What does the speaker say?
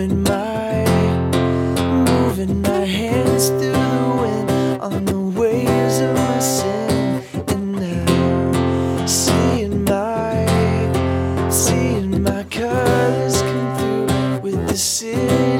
moving my moving my hands through the wind on the waves of my sin. And now seeing my seeing my colors come through with the city